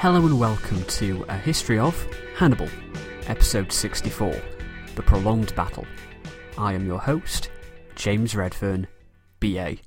Hello and welcome to A History of Hannibal, Episode 64 The Prolonged Battle. I am your host, James Redfern, BA.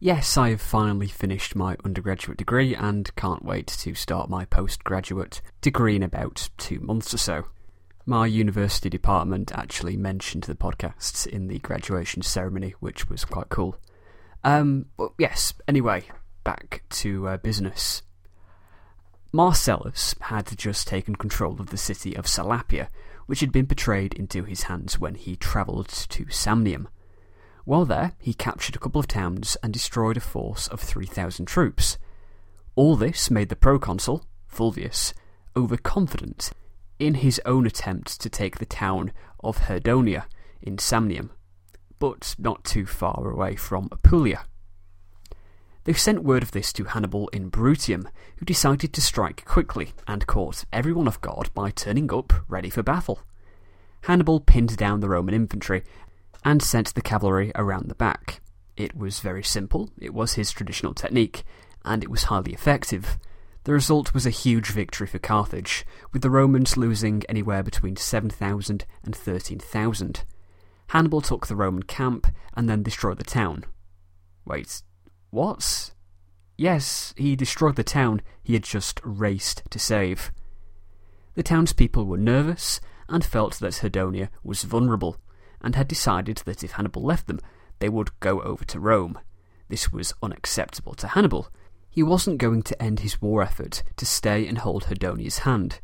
Yes, I have finally finished my undergraduate degree and can't wait to start my postgraduate degree in about two months or so. My university department actually mentioned the podcasts in the graduation ceremony, which was quite cool. Um, but yes, anyway, back to uh, business. Marcellus had just taken control of the city of Salapia, which had been betrayed into his hands when he travelled to Samnium. While there, he captured a couple of towns and destroyed a force of 3,000 troops. All this made the proconsul, Fulvius, overconfident in his own attempt to take the town of Herdonia in Samnium, but not too far away from Apulia. They sent word of this to Hannibal in Bruttium, who decided to strike quickly and caught everyone off guard by turning up ready for battle. Hannibal pinned down the Roman infantry and sent the cavalry around the back. It was very simple, it was his traditional technique, and it was highly effective. The result was a huge victory for Carthage, with the Romans losing anywhere between 7,000 and 13,000. Hannibal took the Roman camp and then destroyed the town. Wait, what? Yes, he destroyed the town he had just raced to save. The townspeople were nervous and felt that Herdonia was vulnerable, and had decided that if Hannibal left them, they would go over to Rome. This was unacceptable to Hannibal, he wasn't going to end his war effort to stay and hold Herdonia's hand,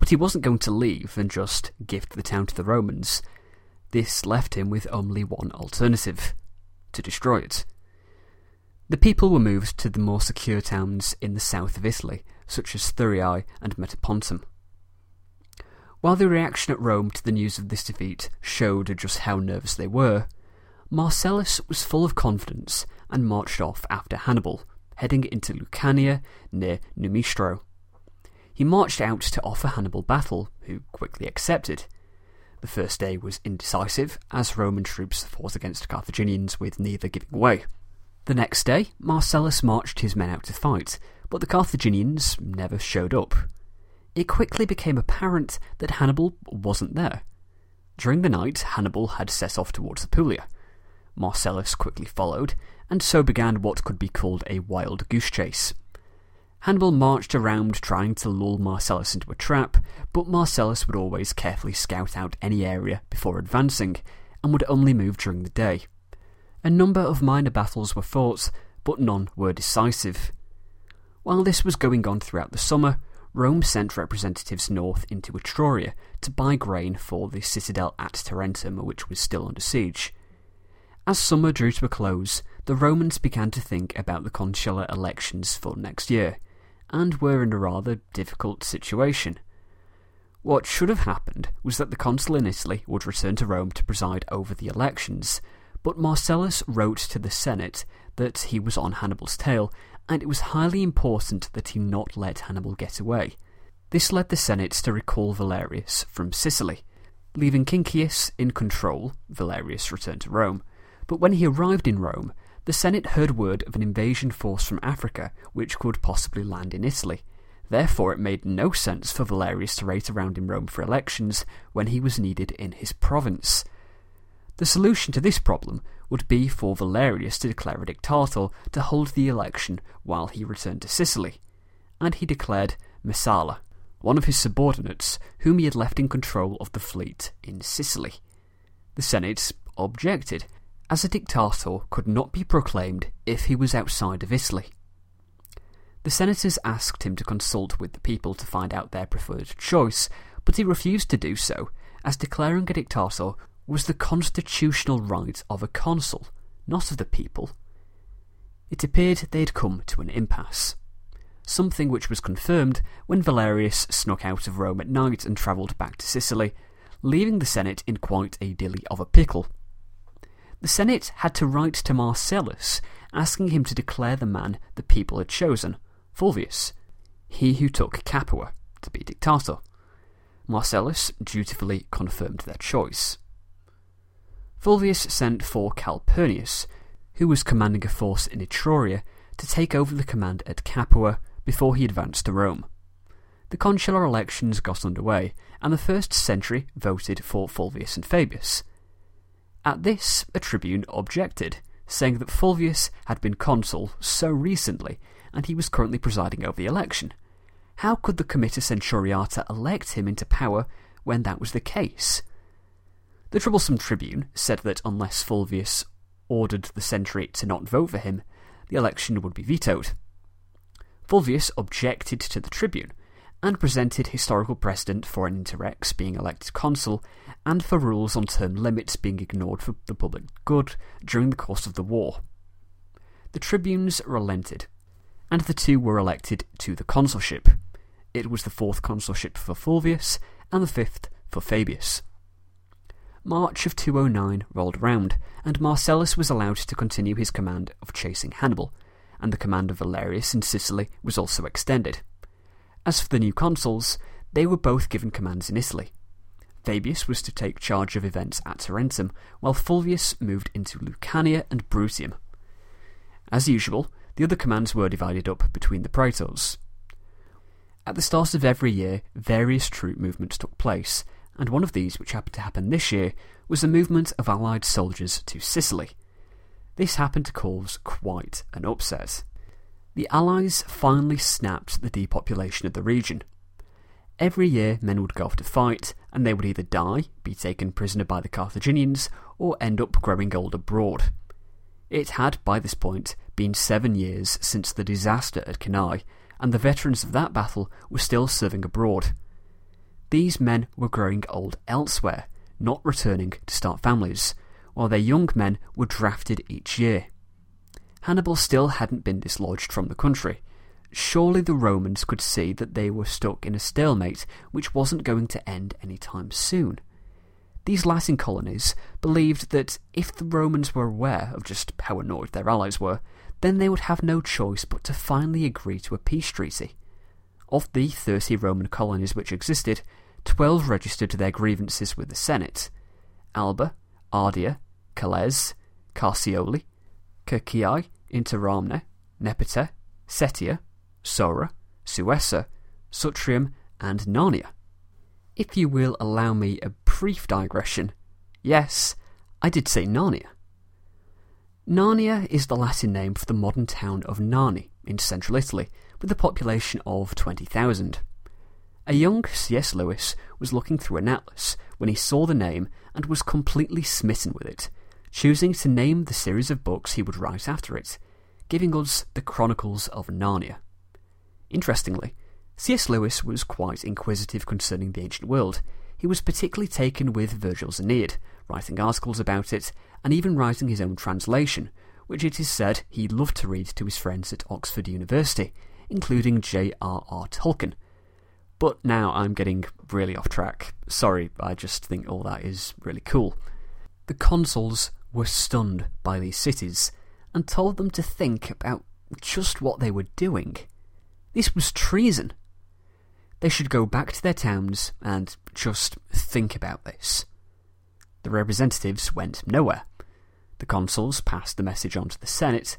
but he wasn't going to leave and just gift the town to the Romans. This left him with only one alternative to destroy it. The people were moved to the more secure towns in the south of Italy, such as Thurii and Metapontum. While the reaction at Rome to the news of this defeat showed just how nervous they were, Marcellus was full of confidence and marched off after Hannibal, heading into Lucania near Numistro. He marched out to offer Hannibal battle, who quickly accepted. The first day was indecisive, as Roman troops fought against Carthaginians with neither giving way. The next day, Marcellus marched his men out to fight, but the Carthaginians never showed up. It quickly became apparent that Hannibal wasn't there. During the night, Hannibal had set off towards Apulia. Marcellus quickly followed, and so began what could be called a wild goose chase. Hannibal marched around trying to lull Marcellus into a trap, but Marcellus would always carefully scout out any area before advancing, and would only move during the day. A number of minor battles were fought, but none were decisive. While this was going on throughout the summer, Rome sent representatives north into Etruria to buy grain for the citadel at Tarentum, which was still under siege. As summer drew to a close, the Romans began to think about the consular elections for next year, and were in a rather difficult situation. What should have happened was that the consul in Italy would return to Rome to preside over the elections, but Marcellus wrote to the Senate that he was on Hannibal's tail, and it was highly important that he not let Hannibal get away. This led the Senate to recall Valerius from Sicily. Leaving Quinctius in control, Valerius returned to Rome, but when he arrived in Rome, the Senate heard word of an invasion force from Africa which could possibly land in Italy. Therefore, it made no sense for Valerius to wait around in Rome for elections when he was needed in his province. The solution to this problem would be for Valerius to declare a dictator to hold the election while he returned to Sicily, and he declared Messala, one of his subordinates whom he had left in control of the fleet in Sicily. The Senate objected, as a dictator could not be proclaimed if he was outside of Italy. The senators asked him to consult with the people to find out their preferred choice, but he refused to do so, as declaring a dictator was the constitutional right of a consul, not of the people. It appeared they had come to an impasse. Something which was confirmed when Valerius snuck out of Rome at night and travelled back to Sicily, leaving the Senate in quite a dilly of a pickle. The Senate had to write to Marcellus asking him to declare the man the people had chosen, Fulvius, he who took Capua, to be dictator. Marcellus dutifully confirmed their choice. Fulvius sent for Calpurnius, who was commanding a force in Etruria, to take over the command at Capua before he advanced to Rome. the consular elections got underway, and the first century voted for Fulvius and Fabius. At this, a tribune objected, saying that Fulvius had been consul so recently, and he was currently presiding over the election. How could the Comitia Centuriata elect him into power when that was the case? The troublesome tribune said that unless Fulvius ordered the century to not vote for him, the election would be vetoed. Fulvius objected to the tribune, and presented historical precedent for an interrex being elected consul and for rules on term limits being ignored for the public good during the course of the war. The tribunes relented, and the two were elected to the consulship. It was the fourth consulship for Fulvius and the fifth for Fabius. March of 209 rolled round, and Marcellus was allowed to continue his command of chasing Hannibal, and the command of Valerius in Sicily was also extended. As for the new consuls, they were both given commands in Italy. Fabius was to take charge of events at Tarentum, while Fulvius moved into Lucania and Bruttium. As usual, the other commands were divided up between the praetors. At the start of every year, various troop movements took place, and one of these, which happened to happen this year, was the movement of Allied soldiers to Sicily. This happened to cause quite an upset the Allies finally snapped the depopulation of the region. Every year, men would go off to fight, and they would either die, be taken prisoner by the Carthaginians, or end up growing old abroad. It had, by this point, been seven years since the disaster at Cannae, and the veterans of that battle were still serving abroad. These men were growing old elsewhere, not returning to start families, while their young men were drafted each year. Hannibal still hadn't been dislodged from the country. Surely the Romans could see that they were stuck in a stalemate which wasn't going to end any time soon. These Latin colonies believed that if the Romans were aware of just how annoyed their allies were, then they would have no choice but to finally agree to a peace treaty. Of the 30 Roman colonies which existed, 12 registered their grievances with the Senate. Alba, Ardea, Cales, Carseoli, Circeii, Interamne, Nepete, Setia, Sora, Suessa, Sutrium, and Narnia. If you will allow me a brief digression, yes, I did say Narnia. Narnia is the Latin name for the modern town of Narni in central Italy, with a population of 20,000. A young C.S. Lewis was looking through an atlas when he saw the name and was completely smitten with it, choosing to name the series of books he would write after it, giving us the Chronicles of Narnia. Interestingly, C.S. Lewis was quite inquisitive concerning the ancient world. He was particularly taken with Virgil's Aeneid, writing articles about it, and even writing his own translation, which it is said he loved to read to his friends at Oxford University, including J.R.R. Tolkien. But now I'm getting really off track. Sorry, I just think all that is really cool. The consuls were stunned by these cities and told them to think about just what they were doing. This was treason. They should go back to their towns and just think about this. The representatives went nowhere. The consuls passed the message on to the Senate,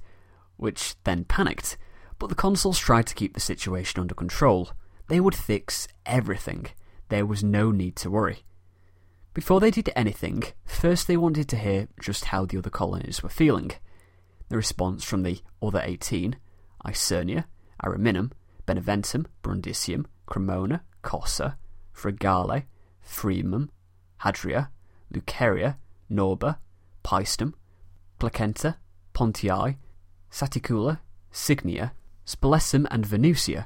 which then panicked, but the consuls tried to keep the situation under control. They would fix everything. There was no need to worry. Before they did anything, first they wanted to hear just how the other colonies were feeling. The response from the other 18, Isernia, Ariminum, Beneventum, Brundisium, Cremona, Cossa, Fregellae, Firmum, Hadria, Luceria, Norba, Paestum, Placentia, Pontii, Saticula, Signia, Spoletium, and Venusia,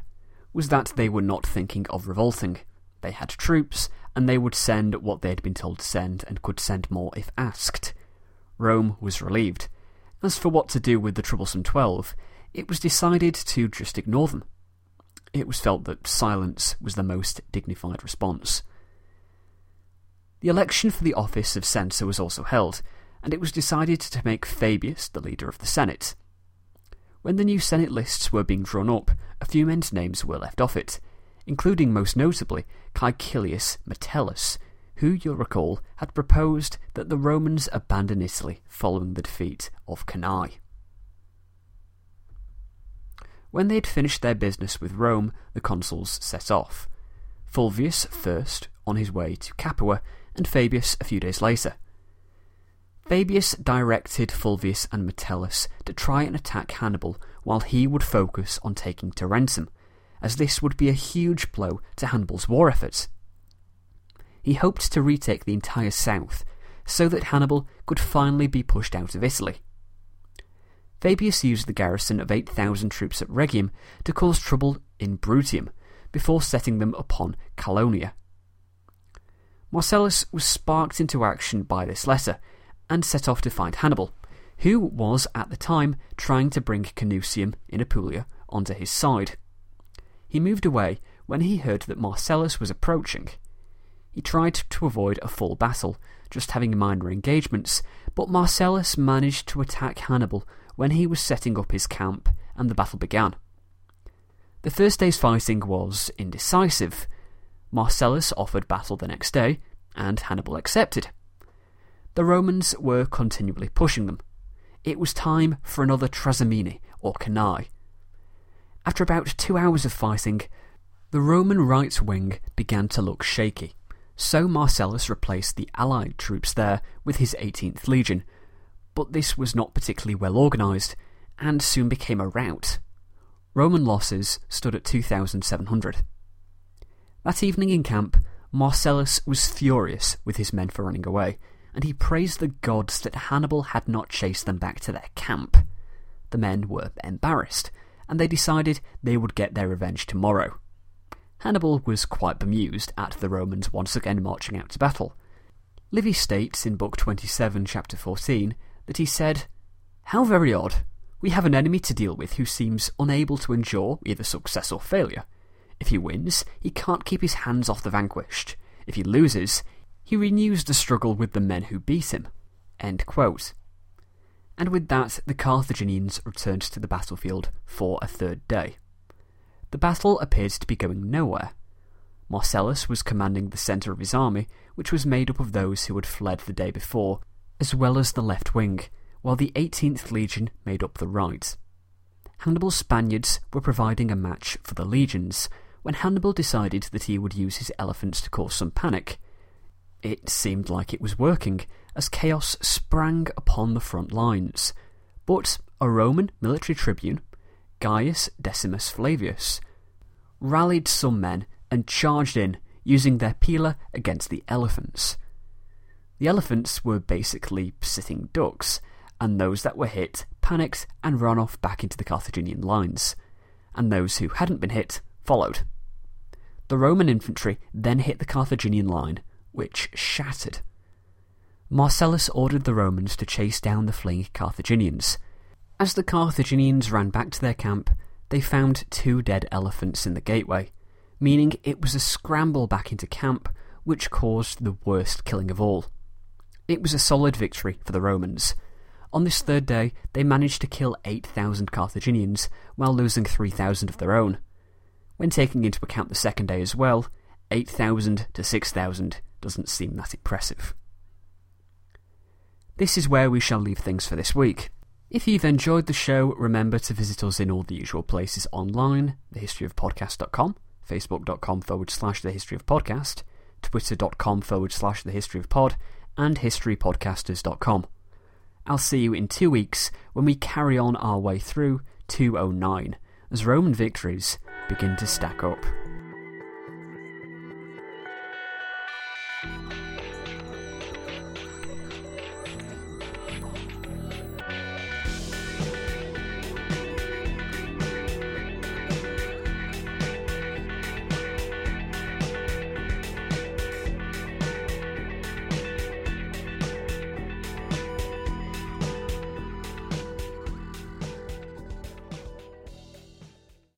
was that they were not thinking of revolting. They had troops, and they would send what they had been told to send and could send more if asked. Rome was relieved. As for what to do with the troublesome twelve, it was decided to just ignore them. It was felt that silence was the most dignified response. The election for the office of censor was also held, and it was decided to make Fabius the leader of the Senate. When the new Senate lists were being drawn up, a few men's names were left off it, including most notably Caecilius Metellus, who, you'll recall, had proposed that the Romans abandon Italy following the defeat of Cannae. When they had finished their business with Rome, the consuls set off. Fulvius first on his way to Capua, and Fabius a few days later. Fabius directed Fulvius and Metellus to try and attack Hannibal while he would focus on taking Tarentum, as this would be a huge blow to Hannibal's war efforts. He hoped to retake the entire south so that Hannibal could finally be pushed out of Italy. Fabius used the garrison of 8,000 troops at Rhegium to cause trouble in Bruttium before setting them upon Caulonia. Marcellus was sparked into action by this letter and set off to find Hannibal, who was at the time trying to bring Canusium in Apulia onto his side. He moved away when he heard that Marcellus was approaching. He tried to avoid a full battle, just having minor engagements, but Marcellus managed to attack Hannibal when he was setting up his camp and the battle began. The first day's fighting was indecisive. Marcellus offered battle the next day, and Hannibal accepted. The Romans were continually pushing them. It was time for another Trasimene, or Cannae. After about two hours of fighting, the Roman right wing began to look shaky, so Marcellus replaced the allied troops there with his 18th Legion, but this was not particularly well organised, and soon became a rout. Roman losses stood at 2,700. That evening in camp, Marcellus was furious with his men for running away, and he praised the gods that Hannibal had not chased them back to their camp. The men were embarrassed, and they decided they would get their revenge tomorrow. Hannibal was quite bemused at the Romans once again marching out to battle. Livy states in Book 27, Chapter 14, that he said, How very odd! We have an enemy to deal with who seems unable to endure either success or failure. If he wins, he can't keep his hands off the vanquished. If he loses, he renews the struggle with the men who beat him. And with that, the Carthaginians returned to the battlefield for a third day. The battle appeared to be going nowhere. Marcellus was commanding the centre of his army, which was made up of those who had fled the day before, as well as the left wing, while the 18th Legion made up the right. Hannibal's Spaniards were providing a match for the legions, when Hannibal decided that he would use his elephants to cause some panic. It seemed like it was working, as chaos sprang upon the front lines. But a Roman military tribune, Gaius Decimus Flavius, rallied some men and charged in, using their pila against the elephants. The elephants were basically sitting ducks, and those that were hit panicked and ran off back into the Carthaginian lines, and those who hadn't been hit followed. The Roman infantry then hit the Carthaginian line, which shattered. Marcellus ordered the Romans to chase down the fleeing Carthaginians. As the Carthaginians ran back to their camp, they found two dead elephants in the gateway, meaning it was a scramble back into camp which caused the worst killing of all. It was a solid victory for the Romans. On this third day, they managed to kill 8,000 Carthaginians, while losing 3,000 of their own. When taking into account the second day as well, 8,000 to 6,000 doesn't seem that impressive. This is where we shall leave things for this week. If you've enjoyed the show, remember to visit us in all the usual places online thehistoryofpodcast.com, facebook.com forward slash thehistoryofpodcast, twitter.com forward slash thehistoryofpod, and historypodcasters.com. I'll see you in two weeks when we carry on our way through 209 as Roman victories begin to stack up.